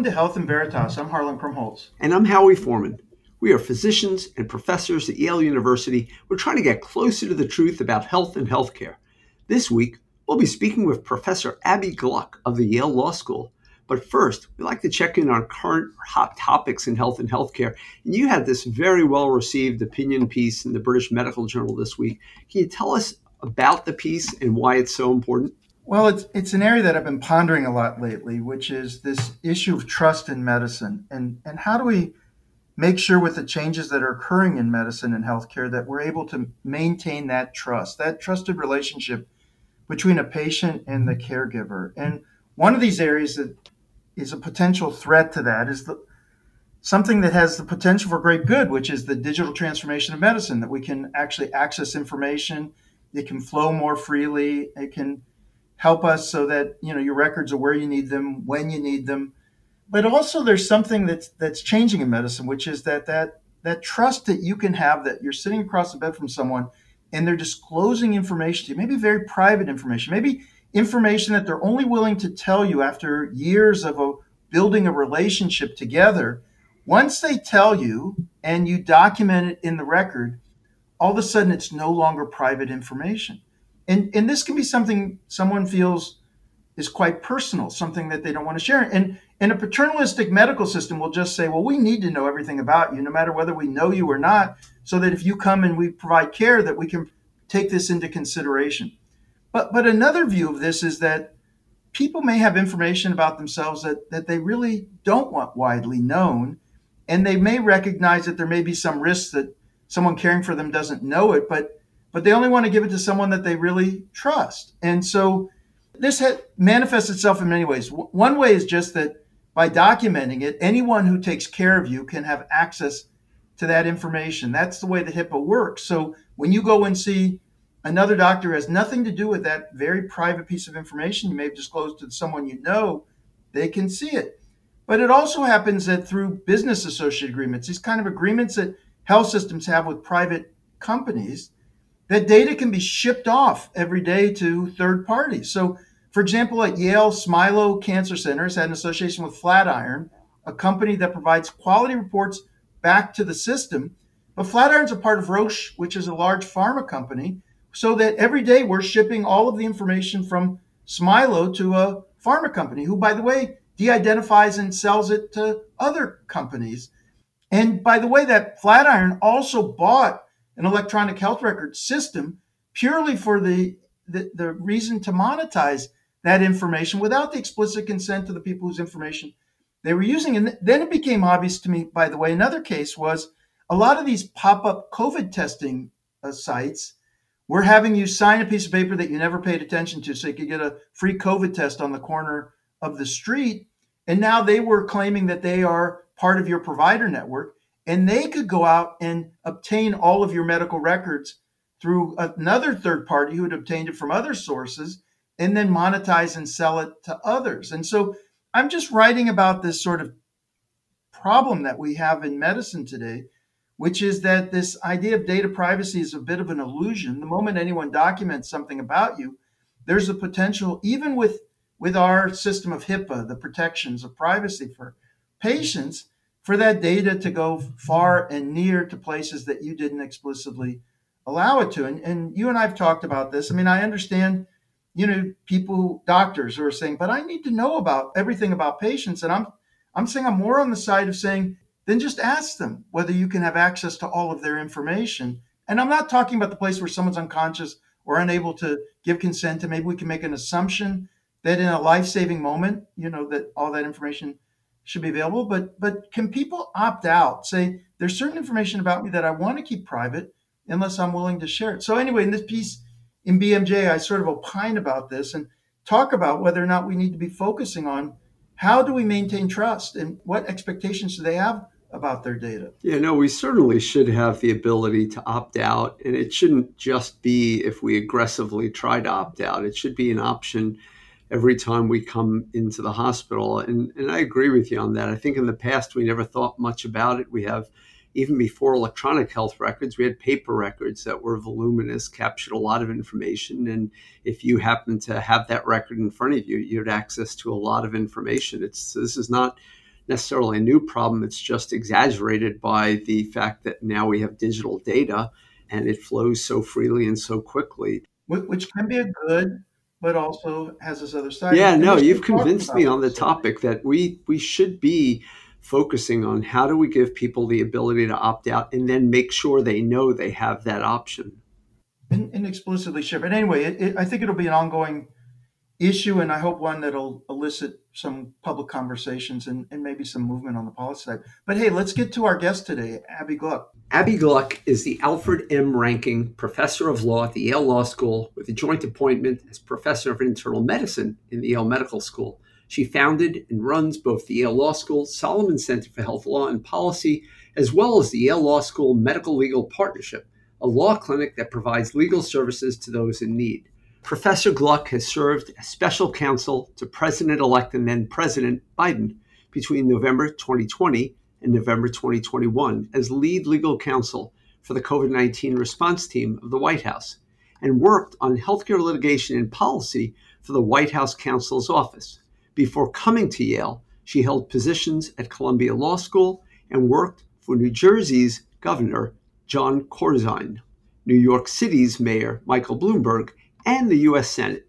Welcome to Health and Veritas. I'm Harlan Krumholz. And I'm Howie Forman. We are physicians and professors at Yale University. We're trying to get closer to the truth about health and healthcare. This week, we'll be speaking with Professor Abbe Gluck of the Yale Law School. But first, we'd like to check in on current hot topics in health and healthcare. And you had this very well received opinion piece in the British Medical Journal this week. Can you tell us about the piece and why it's so important? Well, it's it's an area that I've been pondering a lot lately, which is this issue of trust in medicine, and and how do we make sure with the changes that are occurring in medicine and healthcare that we're able to maintain that trust, that trusted relationship between a patient and the caregiver. And one of these areas that is a potential threat to that is the something that has the potential for great good, which is the digital transformation of medicine, that we can actually access information, it can flow more freely, it can help us so that you know your records are where you need them when you need them. But also there's something that's that's changing in medicine which is that that that trust that you can have that you're sitting across the bed from someone and they're disclosing information to you maybe very private information maybe information that they're only willing to tell you after years of a, building a relationship together. Once they tell you and you document it in the record all of a sudden it's no longer private information and and this can be something someone feels is quite personal, something that they don't want to share. And and a paternalistic medical system will just say, well, we need to know everything about you, no matter whether we know you or not, so that if you come and we provide care, that we can take this into consideration. But but another view of this is that people may have information about themselves that, that they really don't want widely known. And they may recognize that there may be some risks that someone caring for them doesn't know it, but but they only want to give it to someone that they really trust. And so this manifests itself in many ways. One way is just that by documenting it, anyone who takes care of you can have access to that information. That's the way the HIPAA works. So when you go and see another doctor has nothing to do with that very private piece of information you may have disclosed to someone you know, they can see it. But it also happens that through business associate agreements, these kind of agreements that health systems have with private companies, that data can be shipped off every day to third parties. So, for example, at Yale Smilow Cancer Center has had an association with Flatiron, a company that provides quality reports back to the system. But Flatiron's a part of Roche, which is a large pharma company, so that every day we're shipping all of the information from Smilow to a pharma company, who, by the way, de-identifies and sells it to other companies. And by the way, that Flatiron also bought an electronic health record system purely for the, the, the reason to monetize that information without the explicit consent of the people whose information they were using. And then it became obvious to me, by the way, another case was a lot of these pop up COVID testing uh, sites were having you sign a piece of paper that you never paid attention to so you could get a free COVID test on the corner of the street. And now they were claiming that they are part of your provider network and they could go out and obtain all of your medical records through another third party who had obtained it from other sources and then monetize and sell it to others. And so I'm just writing about this sort of problem that we have in medicine today, which is that this idea of data privacy is a bit of an illusion. The moment anyone documents something about you, there's a potential, even with, with our system of HIPAA, the protections of privacy for patients, for that data to go far and near to places that you didn't explicitly allow it to. And, and you and I have talked about this. I mean, I understand, you know, people, doctors who are saying, but I need to know about everything about patients. And I'm, I'm saying I'm more on the side of saying, then just ask them whether you can have access to all of their information. And I'm not talking about the place where someone's unconscious or unable to give consent, and maybe we can make an assumption that in a life-saving moment, you know, that all that information should be available. But but can people opt out? Say there's certain information about me that I want to keep private unless I'm willing to share it. So anyway, in this piece in BMJ, I sort of opine about this and talk about whether or not we need to be focusing on how do we maintain trust and what expectations do they have about their data? Yeah, no, we certainly should have the ability to opt out. And it shouldn't just be if we aggressively try to opt out, it should be an option every time we come into the hospital. And, and I agree with you on that. I think in the past we never thought much about it. We have even before electronic health records, we had paper records that were voluminous, captured a lot of information. And if you happen to have that record in front of you, you had access to a lot of information. It's this is not necessarily a new problem. It's just exaggerated by the fact that now we have digital data and it flows so freely and so quickly. Which can be a good, but also has this other side. Yeah, no, you've convinced me on the topic that we we should be focusing on how do we give people the ability to opt out and then make sure they know they have that option. And, and explicitly share. But anyway, it, it, I think it'll be an ongoing issue, and I hope one that'll elicit some public conversations and, and maybe some movement on the policy side. But hey, let's get to our guest today, Abbe Gluck. Abbe Gluck is the Alfred M. Rankin Professor of Law at the Yale Law School with a joint appointment as Professor of Internal Medicine in the Yale Medical School. She founded and runs both the Yale Law School Solomon Center for Health Law and Policy, as well as the Yale Law School Medical Legal Partnership, a law clinic that provides legal services to those in need. Professor Gluck has served as special counsel to President elect and then President Biden between November 2020 and November 2021 as lead legal counsel for the COVID 19 response team of the White House and worked on healthcare litigation and policy for the White House counsel's office. Before coming to Yale, she held positions at Columbia Law School and worked for New Jersey's Governor Jon Corzine, New York City's Mayor Michael Bloomberg, and the U.S. Senate.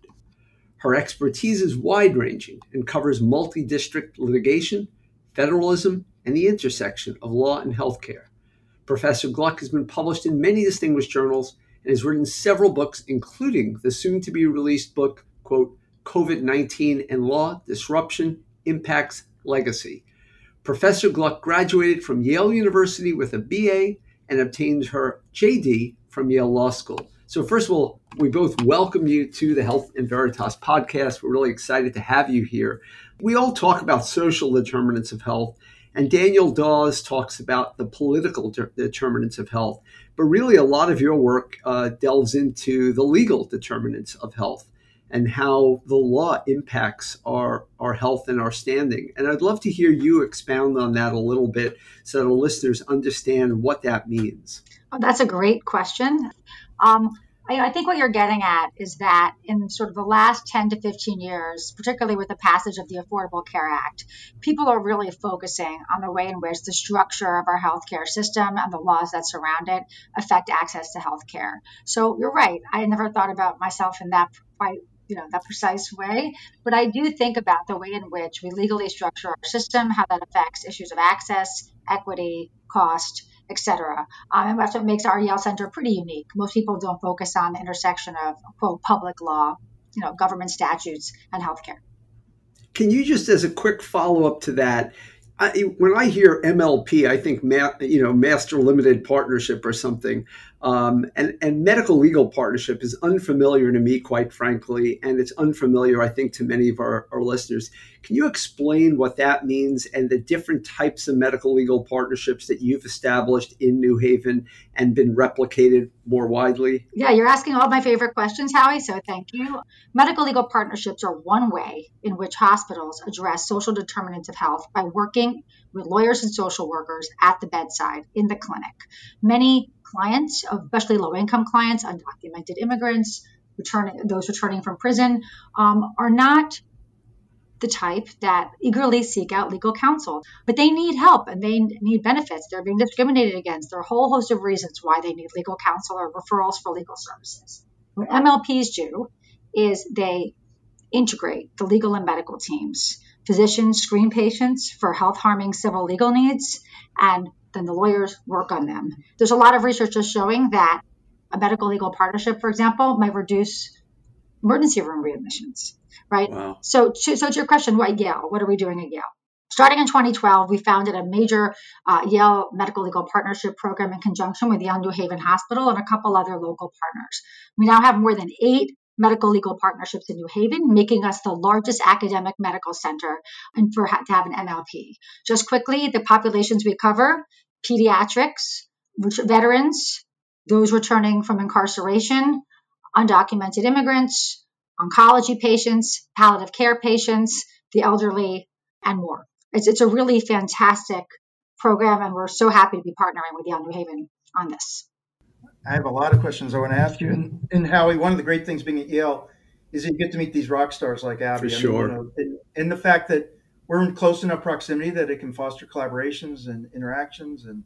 Her expertise is wide ranging and covers multi district litigation, federalism, and the intersection of law and healthcare. Professor Gluck has been published in many distinguished journals and has written several books, including the soon to be released book, quote, COVID 19 and Law Disruption Impacts Legacy. Professor Gluck graduated from Yale University with a BA and obtained her JD from Yale Law School. So, first of all, we both welcome you to the Health and Veritas podcast. We're really excited to have you here. We all talk about social determinants of health, and Daniel Dawes talks about the political de- determinants of health. But really, a lot of your work uh, delves into the legal determinants of health and how the law impacts our, our health and our standing. And I'd love to hear you expound on that a little bit so that our listeners understand what that means. Oh, that's a great question. Um, I, I, think what you're getting at is that in sort of the last 10 to 15 years, particularly with the passage of the Affordable Care Act, people are really focusing on the way in which the structure of our healthcare system and the laws that surround it affect access to healthcare. So you're right. I never thought about myself in that quite you know that precise way but i do think about the way in which we legally structure our system how that affects issues of access equity cost etc. Um, and that's what makes our Yale Center pretty unique. Most people don't focus on the intersection of quote public law, you know, government statutes, and healthcare. Can you just, as a quick follow up to that, I, when I hear MLP, I think ma- you know master limited partnership or something, um, and and medical legal partnership is unfamiliar to me, quite frankly, and it's unfamiliar, I think, to many of our, our listeners. Can you explain what that means and the different types of medical legal partnerships that you've established in New Haven and been replicated more widely? Yeah, you're asking all my favorite questions, Howie. So thank you. Medical legal partnerships are one way in which hospitals address social determinants of health by working working with lawyers and social workers at the bedside in the clinic. Many clients, especially low income clients, undocumented immigrants, returning those returning from prison, um, are not the type that eagerly seek out legal counsel, but they need help and they need benefits. They're being discriminated against. There are a whole host of reasons why they need legal counsel or referrals for legal services. What MLPs do is they integrate the legal and medical teams Physicians screen patients for health harming civil legal needs, and then the lawyers work on them. There's a lot of research just showing that a medical legal partnership, for example, might reduce emergency room readmissions, right? Wow. So, so to your question, what Yale? What are we doing at Yale? Starting in 2012, we founded a major uh, Yale Medical Legal Partnership program in conjunction with Yale New Haven Hospital and a couple other local partners. We now have more than eight medical legal partnerships in New Haven, making us the largest academic medical center and for to have an MLP. Just quickly, the populations we cover: pediatrics, veterans, those returning from incarceration, undocumented immigrants, oncology patients, palliative care patients, the elderly, and more. It's, it's a really fantastic program, and we're so happy to be partnering with Yale New Haven on this. I have a lot of questions I want to ask you. And, and Howie, one of the great things being at Yale is you get to meet these rock stars like Abbe. For sure. Mean, you know, and, and, the fact that we're in close enough proximity that it can foster collaborations and interactions. And,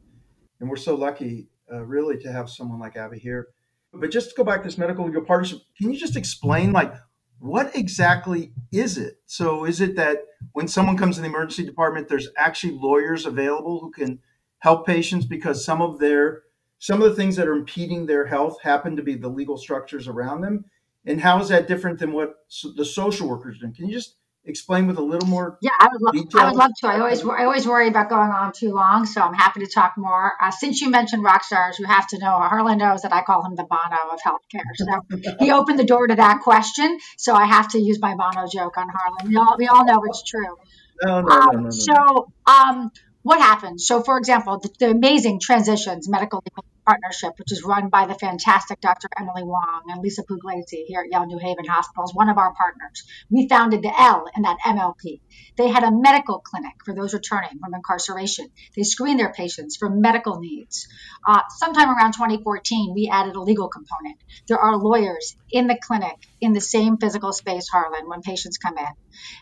and we're so lucky, uh, really, to have someone like Abbe here. But just to go back to this medical legal partnership, can you just explain, like, what exactly is it? So, is it that when someone comes in the emergency department, there's actually lawyers available who can help patients because some of their some of the things that are impeding their health happen to be the legal structures around them. And how is that different than what the social workers do? Can you just explain with a little more yeah i would, lo- I would love to. I always i always worry about going on too long so i'm happy to talk more. Uh, since you mentioned rock stars you have to know harlan knows that i call him the bono of healthcare. So he opened the door to that question so i have to use my bono joke on harlan. We all, we all know it's true. No, no, um, no, no, no, so um, what happens? So, for example, the, the, amazing Transitions Medical Partnership, which is run by the fantastic Dr. Emily Wang and Lisa Puglisi here at Yale New Haven Hospital, is one of our partners. We founded the L in that MLP. They had a medical clinic for those returning from incarceration. They screened their patients for medical needs. Uh, sometime around 2014, we added a legal component. There are lawyers in the clinic in the same physical space, Harlan, when patients come in.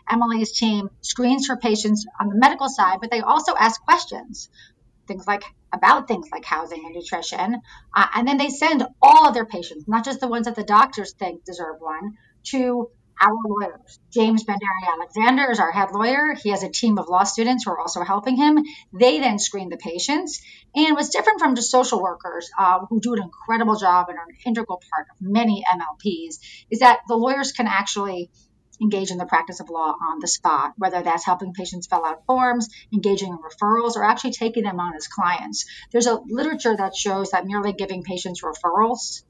Emily's team screens for patients on the medical side, but they also ask questions, things like about things like housing and nutrition. Uh, and then they send all of their patients, not just the ones that the doctors think deserve one, to our lawyers. James Bhandary-Alexander is our head lawyer. He has a team of law students who are also helping him. They then screen the patients. And what's different from just social workers uh, who do an incredible job and are an integral part of many MLPs is that the lawyers can actually engage in the practice of law on the spot, whether that's helping patients fill out forms, engaging in referrals, or actually taking them on as clients. There's a literature that shows that merely giving patients referrals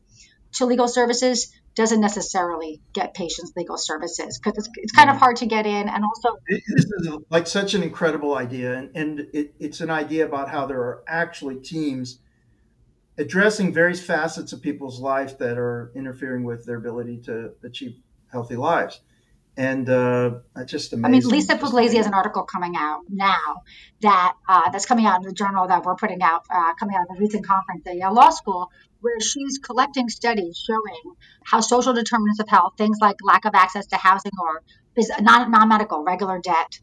to legal services doesn't necessarily get patients legal services because it's, it's kind of mm. hard to get in and also this is like such an incredible idea and, and it, it's an idea about how there are actually teams addressing various facets of people's life that are interfering with their ability to achieve healthy lives and uh, I just amazing. I mean, Lisa Puglisi has an article coming out now that uh, that's coming out in the journal that we're putting out, uh, coming out of a recent conference at Yale Law School, where she's collecting studies showing how social determinants of health, things like lack of access to housing or is non non-medical regular debt,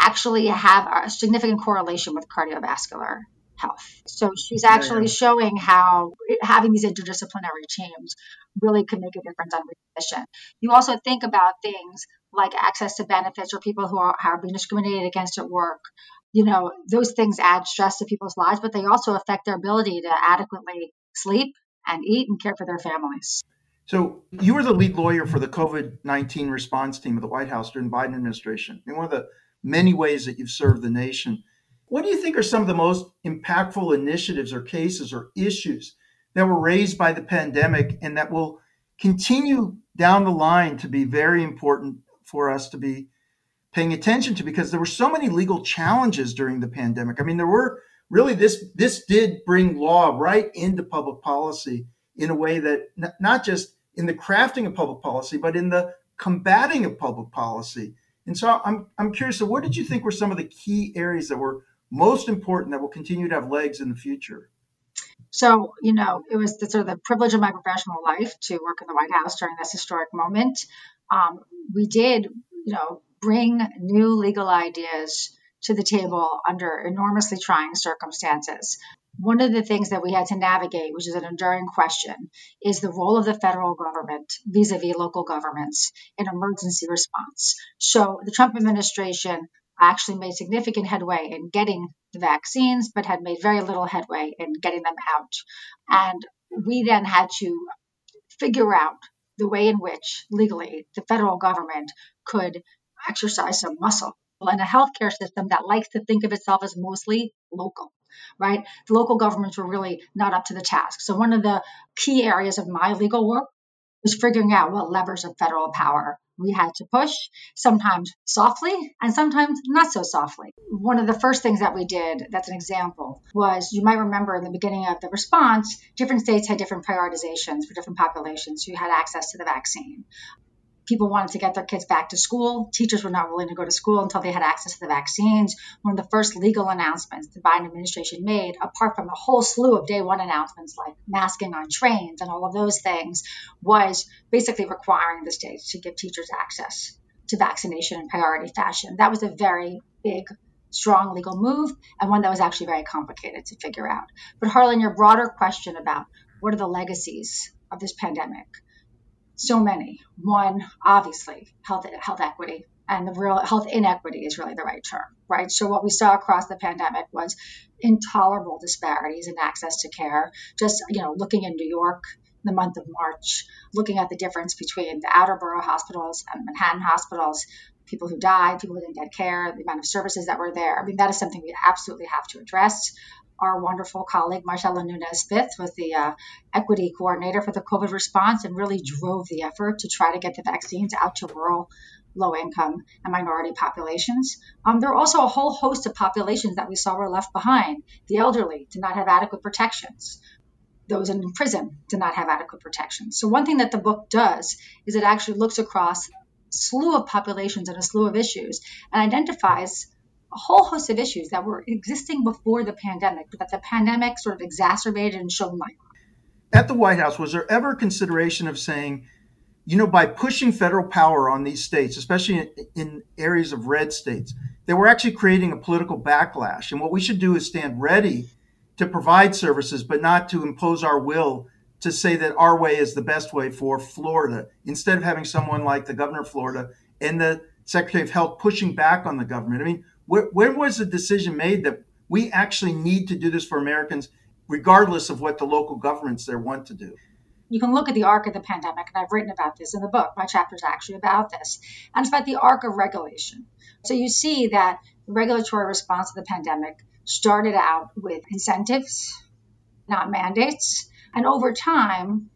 actually have a significant correlation with cardiovascular health. So she's actually yeah, yeah. showing how having these interdisciplinary teams really can make a difference on readmission. You also think about things like access to benefits or people who are, are being discriminated against at work. You know, those things add stress to people's lives, but they also affect their ability to adequately sleep and eat and care for their families. So you were the lead lawyer for the COVID nineteen response team of the White House during the Biden administration. In one of the many ways that you've served the nation. What do you think are some of the most impactful initiatives or cases or issues that were raised by the pandemic and that will continue down the line to be very important for us to be paying attention to because there were so many legal challenges during the pandemic. I mean, there were really this this did bring law right into public policy in a way that n- not just in the crafting of public policy, but in the combating of public policy. And so I'm I'm curious. So, what did you think were some of the key areas that were most important that will continue to have legs in the future? So, you know, it was the sort of the privilege of my professional life to work in the White House during this historic moment. Um, we did, you know, bring new legal ideas to the table under enormously trying circumstances. One of the things that we had to navigate, which is an enduring question, is the role of the federal government vis a vis local governments in emergency response. So the Trump administration actually made significant headway in getting the vaccines, but had made very little headway in getting them out. And we then had to figure out the way in which legally the federal government could exercise some muscle in a healthcare system that likes to think of itself as mostly local right? The local governments were really not up to the task. So, one of the key areas of my legal work was figuring out what levers of federal power we had to push, sometimes softly and sometimes not so softly. One of the first things that we did, that's an example, was you might remember in the beginning of the response, different states had different prioritizations for different populations who had access to the vaccine. People wanted to get their kids back to school. Teachers were not willing to go to school until they had access to the vaccines. One of the first legal announcements the Biden administration made, apart from a whole slew of day one announcements like masking on trains and all of those things, was basically requiring the states to give teachers access to vaccination in priority fashion. That was a very big strong legal move and one that was actually very complicated to figure out. But Harlan, your broader question about what are the legacies of this pandemic? So many. One, obviously, health health equity and the real health inequity is really the right term, right? So what we saw across the pandemic was intolerable disparities in access to care. Just you know, looking in New York, the month of March, looking at the difference between the outer borough hospitals and Manhattan hospitals, people who died, people who didn't get care, the amount of services that were there. I mean, that is something we absolutely have to address. Our wonderful colleague, Marcella Nunez-Smith, was the uh, equity coordinator for the COVID response and really drove the effort to try to get the vaccines out to rural, low income, and minority populations. Um, there are also a whole host of populations that we saw were left behind. The elderly did not have adequate protections those in prison did not have adequate protection. So one thing that the book does is it actually looks across slew of populations and a slew of issues and identifies a whole host of issues that were existing before the pandemic, but that the pandemic sort of exacerbated and shone light. At the White House, was there ever consideration of saying, you know, by pushing federal power on these states, especially in, in areas of red states, they were actually creating a political backlash. And what we should do is stand ready to provide services, but not to impose our will to say that our way is the best way for Florida, instead of having someone like the governor of Florida and the Secretary of Health pushing back on the government. I mean, where, was the decision made that we actually need to do this for Americans, regardless of what the local governments there want to do? You can look at the arc of the pandemic, and I've written about this in the book. My chapter is actually about this. And it's about the arc of regulation. So you see that the regulatory response to the pandemic started out with incentives, not mandates. And over time,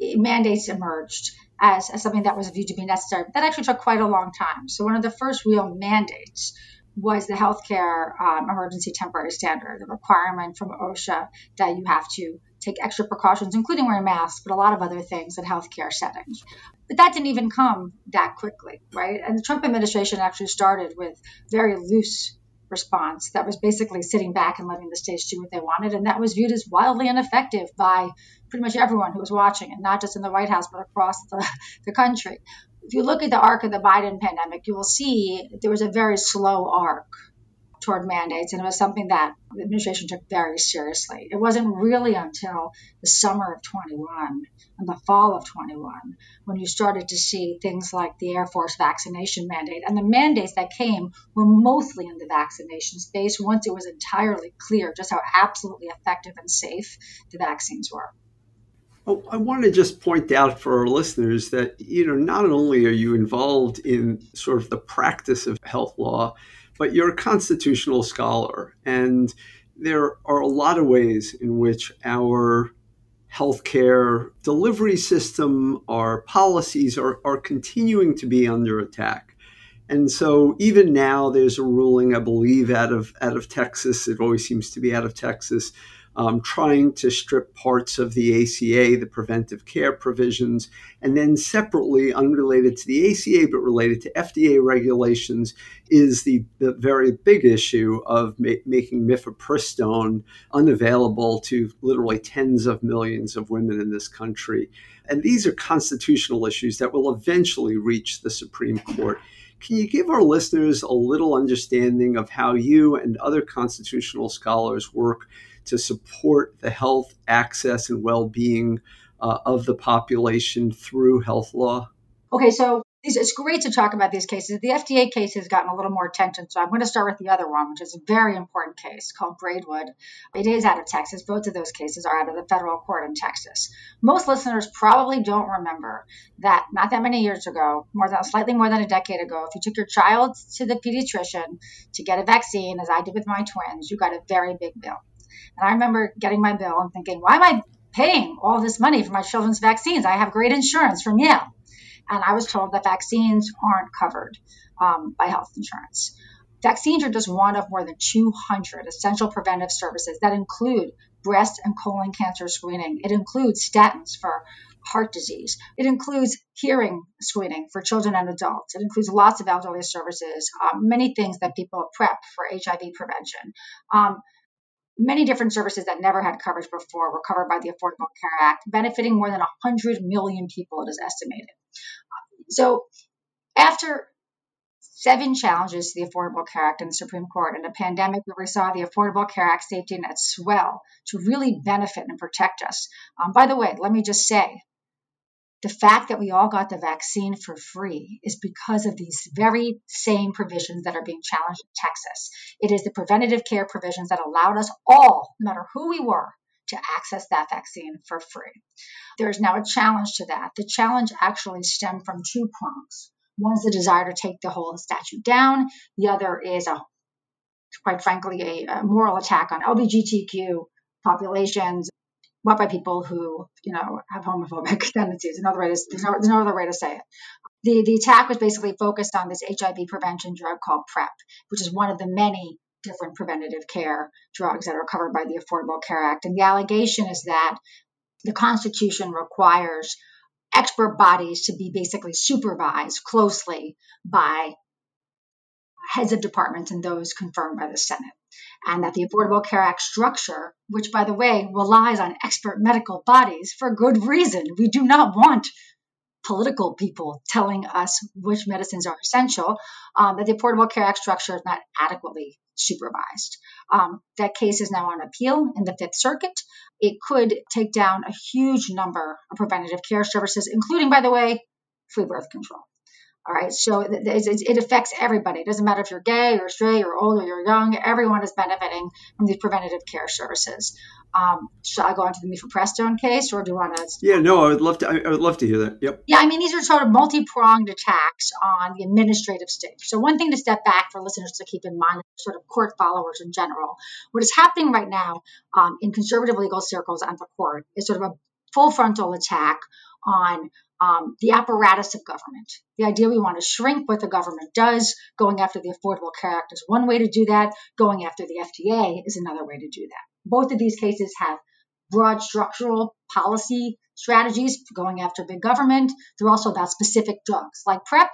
mandates emerged as, as something that was viewed to be necessary. That actually took quite a long time. So, one of the first real mandates was the healthcare um, emergency temporary standard, the requirement from OSHA that you have to take extra precautions, including wearing masks, but a lot of other things in healthcare settings. But that didn't even come that quickly, right? And the Trump administration actually started with very loose response that was basically sitting back and letting the states do what they wanted. And that was viewed as wildly ineffective by pretty much everyone who was watching, and not just in the White House, but across the, the country. If you look at the arc of the Biden pandemic, you will see there was a very slow arc toward mandates, and it was something that the administration took very seriously. It wasn't really until the summer of 21 and the fall of 21 when you started to see things like the Air Force vaccination mandate. And the mandates that came were mostly in the vaccination space once it was entirely clear just how absolutely effective and safe the vaccines were. I want to just point out for our listeners that you know not only are you involved in sort of the practice of health law, but you're a constitutional scholar. And there are a lot of ways in which our healthcare delivery system, our policies are, are continuing to be under attack. And so even now there's a ruling, I believe, out of out of Texas. It always seems to be out of Texas, um, trying to strip parts of the ACA, the preventive care provisions, and then separately, unrelated to the ACA but related to FDA regulations, is the, the very big issue of ma- making mifepristone unavailable to literally tens of millions of women in this country. And these are constitutional issues that will eventually reach the Supreme Court. Can you give our listeners a little understanding of how you and other constitutional scholars work to support the health access and well-being uh, of the population through health law? Okay, so it's great to talk about these cases. The FDA case has gotten a little more attention, so I'm going to start with the other one, which is a very important case called Braidwood. It is out of Texas. Both of those cases are out of the federal court in Texas. Most listeners probably don't remember that not that many years ago, more than slightly more than a decade ago, if you took your child to the pediatrician to get a vaccine, as I did with my twins, you got a very big bill. And I remember getting my bill and thinking, why am I paying all this money for my children's vaccines? I have great insurance from Yale. And I was told that vaccines aren't covered um, by health insurance. Vaccines are just one of more than 200 essential preventive services that include breast and colon cancer screening. It includes statins for heart disease. It includes hearing screening for children and adults. It includes lots of elderly services, um, many things that people PrEP for HIV prevention. Um, many different services that never had coverage before were covered by the Affordable Care Act, benefiting more than 100 million people, it is estimated. So, after seven challenges to the Affordable Care Act in the Supreme Court and a pandemic where we saw the Affordable Care Act safety net swell to really benefit and protect us. Um, by the way, let me just say the fact that we all got the vaccine for free is because of these very same provisions that are being challenged in Texas. It is the preventative care provisions that allowed us all, no matter who we were, to access that vaccine for free. There is now a challenge to that. The challenge actually stemmed from two prongs. One's the desire to take the whole statute down. The other is a, quite frankly, a, a moral attack on LGBTQ populations, what by people who, you know, have homophobic tendencies. Another way to, there's no, there's no other way to say it. The, the attack was basically focused on this HIV prevention drug called PrEP, which is one of the many different preventative care drugs that are covered by the Affordable Care Act. And the allegation is that the Constitution requires expert bodies to be basically supervised closely by heads of departments and those confirmed by the Senate. And that the Affordable Care Act structure, which by the way relies on expert medical bodies for good reason, we do not want political people telling us which medicines are essential, um, that the Affordable Care Act structure is not adequately supervised. Um, that case is now on appeal in the Fifth Circuit. It could take down a huge number of preventative care services, including, by the way, free birth control. All right, so it, it, affects everybody. It doesn't matter if you're gay or straight or old or you're young. Everyone is benefiting from these preventative care services. Um, should I go on to the mifepristone case, or do you want to? Yeah, no, I would love to. I would love to hear that. Yep. Yeah, I mean these are sort of multi-pronged attacks on the administrative state. So one thing to step back for listeners to keep in mind, sort of court followers in general, what is happening right now um, in conservative legal circles and the court is sort of a full frontal attack on um, the apparatus of government. The idea we want to shrink what the government does, going after the Affordable Care Act is one way to do that. Going after the FDA is another way to do that. Both of these cases have broad structural policy strategies going after big government. They're also about specific drugs like PrEP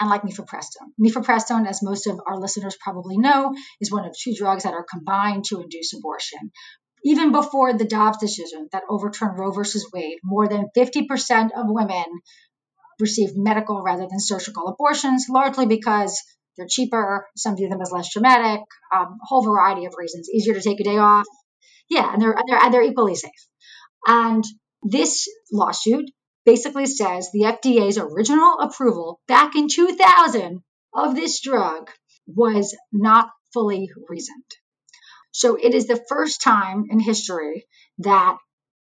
and like mifepristone. Mifepristone, as most of our listeners probably know, is one of two drugs that are combined to induce abortion even before the Dobbs decision that overturned Roe versus Wade, more than 50% of women received medical rather than surgical abortions, largely because they're cheaper. Some view them as less traumatic. Um, a whole variety of reasons. Easier to take a day off. Yeah, and they're they're, and they're equally safe. And this lawsuit basically says the FDA's original approval back in 2000 of this drug was not fully reasoned. So it is the first time in history that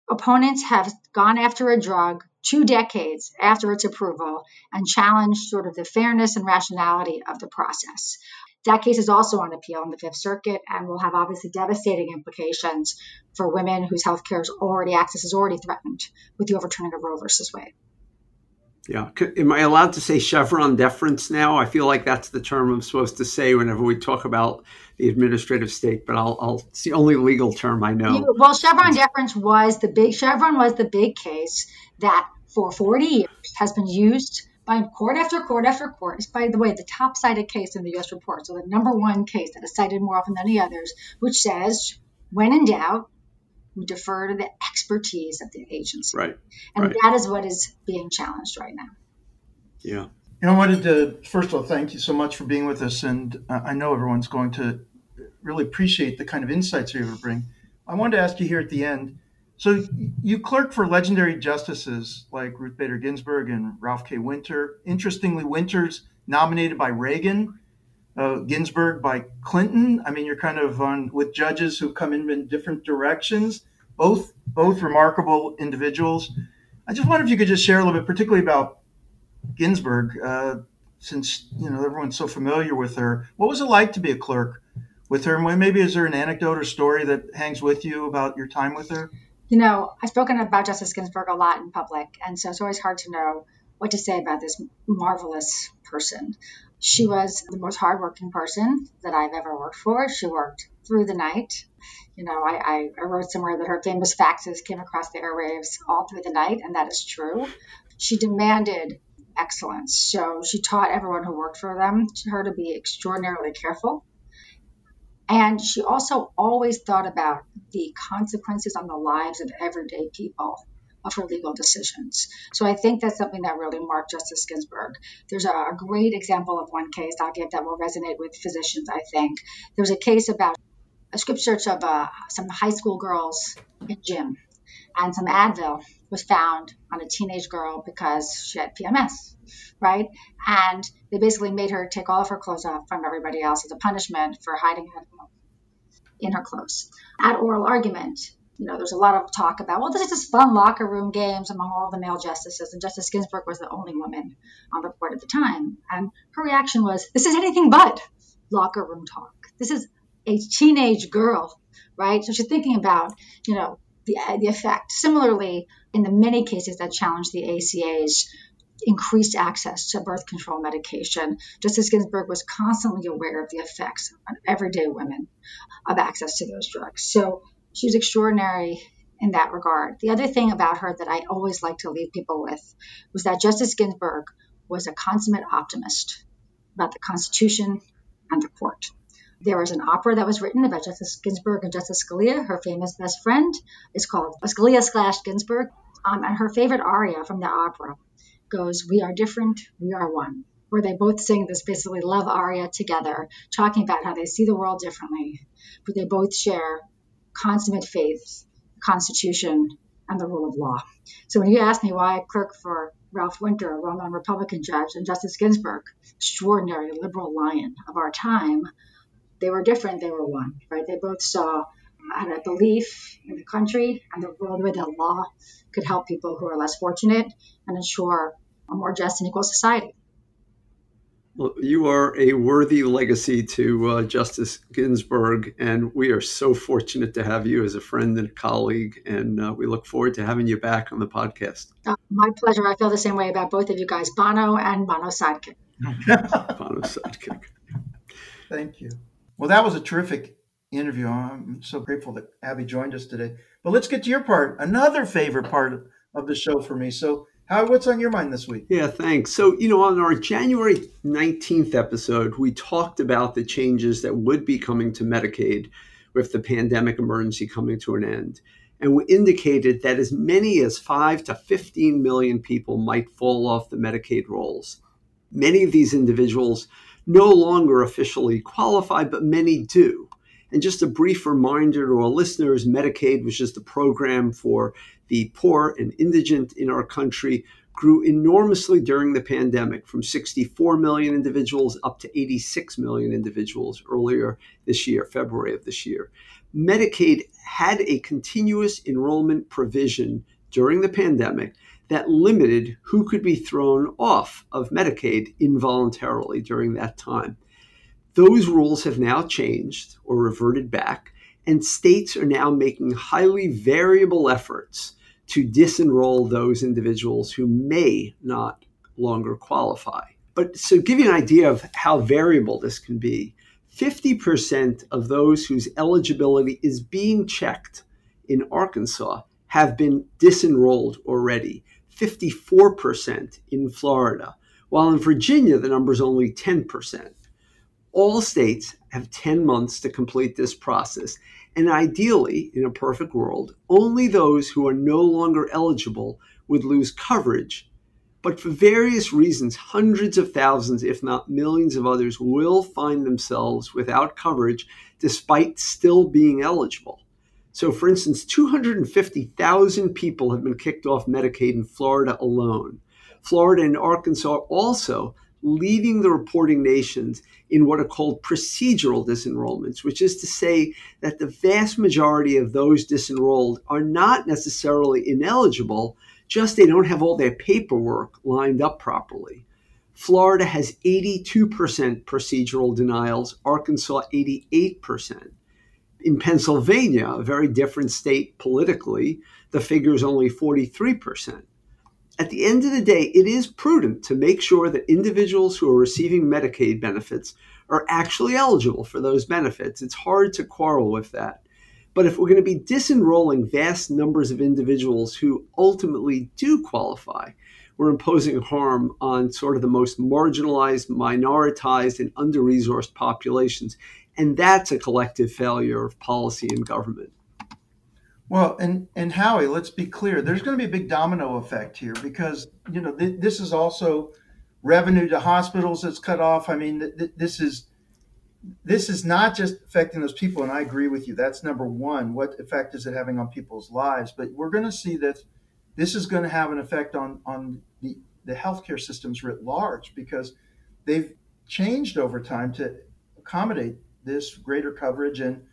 opponents have gone after a drug two decades after its approval and challenged sort of the fairness and rationality of the process. That case is also on appeal in the Fifth Circuit and will have obviously devastating implications for women whose health care is already access is already threatened with the overturning of Roe versus Wade. Yeah. Am I allowed to say Chevron deference now? I feel like that's the term I'm supposed to say whenever we talk about the administrative state, but I'll, I'll it's the only legal term I know. Well, Chevron deference was the big, Chevron was the big case that for 40 years has been used by court after court after court. It's, by the way, the top cited case in the U.S. report, so the number one case that is cited more often than the others, which says, when in doubt, we defer to the expertise of the agency. Right. And right. that is what is being challenged right now. Yeah. You know, I wanted to first of all thank you so much for being with us, and uh, I know everyone's going to really appreciate the kind of insights you're able to bring. I wanted to ask you here at the end. So you clerk for legendary justices like Ruth Bader Ginsburg and Ralph K. Winter. Interestingly, Winter's nominated by Reagan uh, Ginsburg by Clinton. I mean, you're kind of on with judges who come in in different directions. Both both remarkable individuals. I just wonder if you could just share a little bit, particularly about Ginsburg, uh, since you know everyone's so familiar with her. What was it like to be a clerk with her? And maybe is there an anecdote or story that hangs with you about your time with her? You know, I've spoken about Justice Ginsburg a lot in public, and so it's always hard to know what to say about this marvelous person. She was the most hardworking person that I've ever worked for. She worked through the night. You know, I, I wrote somewhere that her famous faxes came across the airwaves all through the night, and that is true. She demanded excellence. So she taught everyone who worked for them to her to be extraordinarily careful. And she also always thought about the consequences on the lives of everyday people of her legal decisions. So I think that's something that really marked Justice Ginsburg. There's a, great example of one case I'll give that will resonate with physicians, I think. There was a case about a strip search of uh, some high school girls in gym, and some Advil was found on a teenage girl because she had PMS, right? And they basically made her take all of her clothes off from everybody else as a punishment for hiding Advil in her clothes. At oral argument, you know, there's a lot of talk about, well, this is just fun locker room games among all the male justices. And Justice Ginsburg was the only woman on the court at the time. And her reaction was, this is anything but locker room talk. This is a teenage girl, right? So she's thinking about, you know, the, the effect. Similarly, in the many cases that challenged the ACA's increased access to birth control medication, Justice Ginsburg was constantly aware of the effects on everyday women of access to those drugs. So she was extraordinary in that regard. The other thing about her that I always like to leave people with was that Justice Ginsburg was a consummate optimist about the Constitution and the court. There was an opera that was written about Justice Ginsburg and Justice Scalia. Her famous best friend is called Scalia slash Ginsburg. Um, and her favorite aria from the opera goes, We are different, we are one, where they both sing this basically love aria together, talking about how they see the world differently, but they both share consummate faith, Constitution, and the rule of law. So when you ask me why I clerk for Ralph Winter, a well known Republican judge, and Justice Ginsburg, extraordinary liberal lion of our time, they were different, they were one, right? They both saw had a belief in the country and the world where the law could help people who are less fortunate and ensure a more just and equal society. Well, you are a worthy legacy to uh, Justice Ginsburg, and we are so fortunate to have you as a friend and a colleague. And uh, we look forward to having you back on the podcast. Uh, my pleasure. I feel the same way about both of you guys, Bono and Bono Sidekick. Bono Sidekick. Thank you. Well, that was a terrific interview. I'm so grateful that Abbe joined us today. But let's get to your part, another favorite part of the show for me. So, how, what's on your mind this week? Yeah, thanks. So, you know, on our January 19th episode, we talked about the changes that would be coming to Medicaid with the pandemic emergency coming to an end. And we indicated that as many as 5 to 15 million people might fall off the Medicaid rolls. Many of these individuals no longer officially qualify, but many do. And just a brief reminder to our listeners Medicaid, which is the program for the poor and indigent in our country, grew enormously during the pandemic from 64 million individuals up to 86 million individuals earlier this year, February of this year. Medicaid had a continuous enrollment provision during the pandemic that limited who could be thrown off of Medicaid involuntarily during that time. Those rules have now changed or reverted back, and states are now making highly variable efforts to disenroll those individuals who may not longer qualify. But so, give you an idea of how variable this can be 50% of those whose eligibility is being checked in Arkansas have been disenrolled already, 54% in Florida, while in Virginia the number is only 10%. All states have 10 months to complete this process. And ideally, in a perfect world, only those who are no longer eligible would lose coverage. But for various reasons, hundreds of thousands, if not millions of others, will find themselves without coverage despite still being eligible. So, for instance, 250,000 people have been kicked off Medicaid in Florida alone. Florida and Arkansas also leading the reporting nations in what are called procedural disenrollments, which is to say that the vast majority of those disenrolled are not necessarily ineligible, just they don't have all their paperwork lined up properly. Florida has 82% procedural denials, Arkansas 88%. In Pennsylvania, a very different state politically, the figure is only 43% at the end of the day, it is prudent to make sure that individuals who are receiving Medicaid benefits are actually eligible for those benefits. It's hard to quarrel with that. But if we're going to be disenrolling vast numbers of individuals who ultimately do qualify, we're imposing harm on sort of the most marginalized, minoritized, and under resourced populations. And that's a collective failure of policy and government. Well, and and Howie, let's be clear. There's going to be a big domino effect here because you know th- this is also revenue to hospitals that's cut off. I mean, th- this is this is not just affecting those people, and I agree with you. That's number one. What effect is it having on people's lives? But we're going to see that this is going to have an effect on on the the healthcare systems writ large because they've changed over time to accommodate this greater coverage and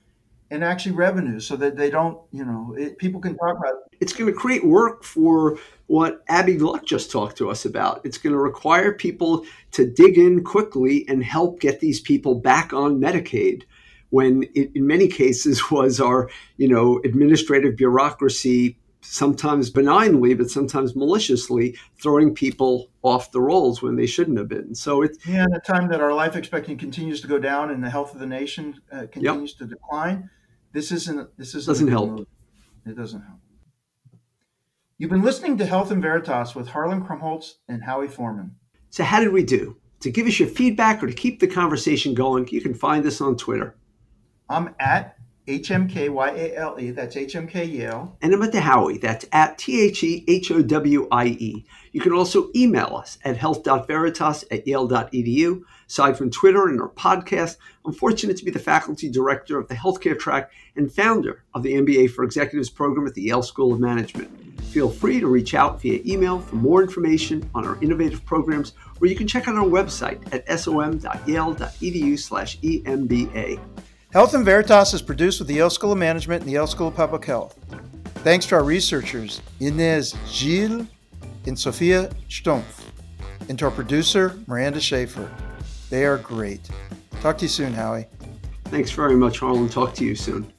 and actually revenue so that they don't you know it, people can talk about it. it's going to create work for what Abbe Gluck just talked to us about it's going to require people to dig in quickly and help get these people back on medicaid when it, in many cases was our you know administrative bureaucracy sometimes benignly, but sometimes maliciously, throwing people off the rolls when they shouldn't have been. So it's yeah, at a time that our life expectancy continues to go down and the health of the nation uh, continues yep. to decline, this isn't this isn't doesn't help. It doesn't help. You've been listening to Health and Veritas with Harlan Krumholz and Howie Forman. So how did we do? To give us your feedback or to keep the conversation going, you can find us on Twitter. I'm at H-M-K-Y-A-L-E. That's H-M-K Yale. And I'm at the Howie. That's at T-H-E-H-O-W-I-E. You can also email us at health.veritas at yale.edu. Aside from Twitter and our podcast, I'm fortunate to be the faculty director of the healthcare track and founder of the MBA for Executives program at the Yale School of Management. Feel free to reach out via email for more information on our innovative programs, or you can check out our website at som.yale.edu slash EMBA. Health and Veritas is produced with the Yale School of Management and the Yale School of Public Health. Thanks to our researchers, Inez Gil and Sophia Stumpf, and to our producer, Miranda Schaefer. They are great. Talk to you soon, Howie. Thanks very much, Harlan. Talk to you soon.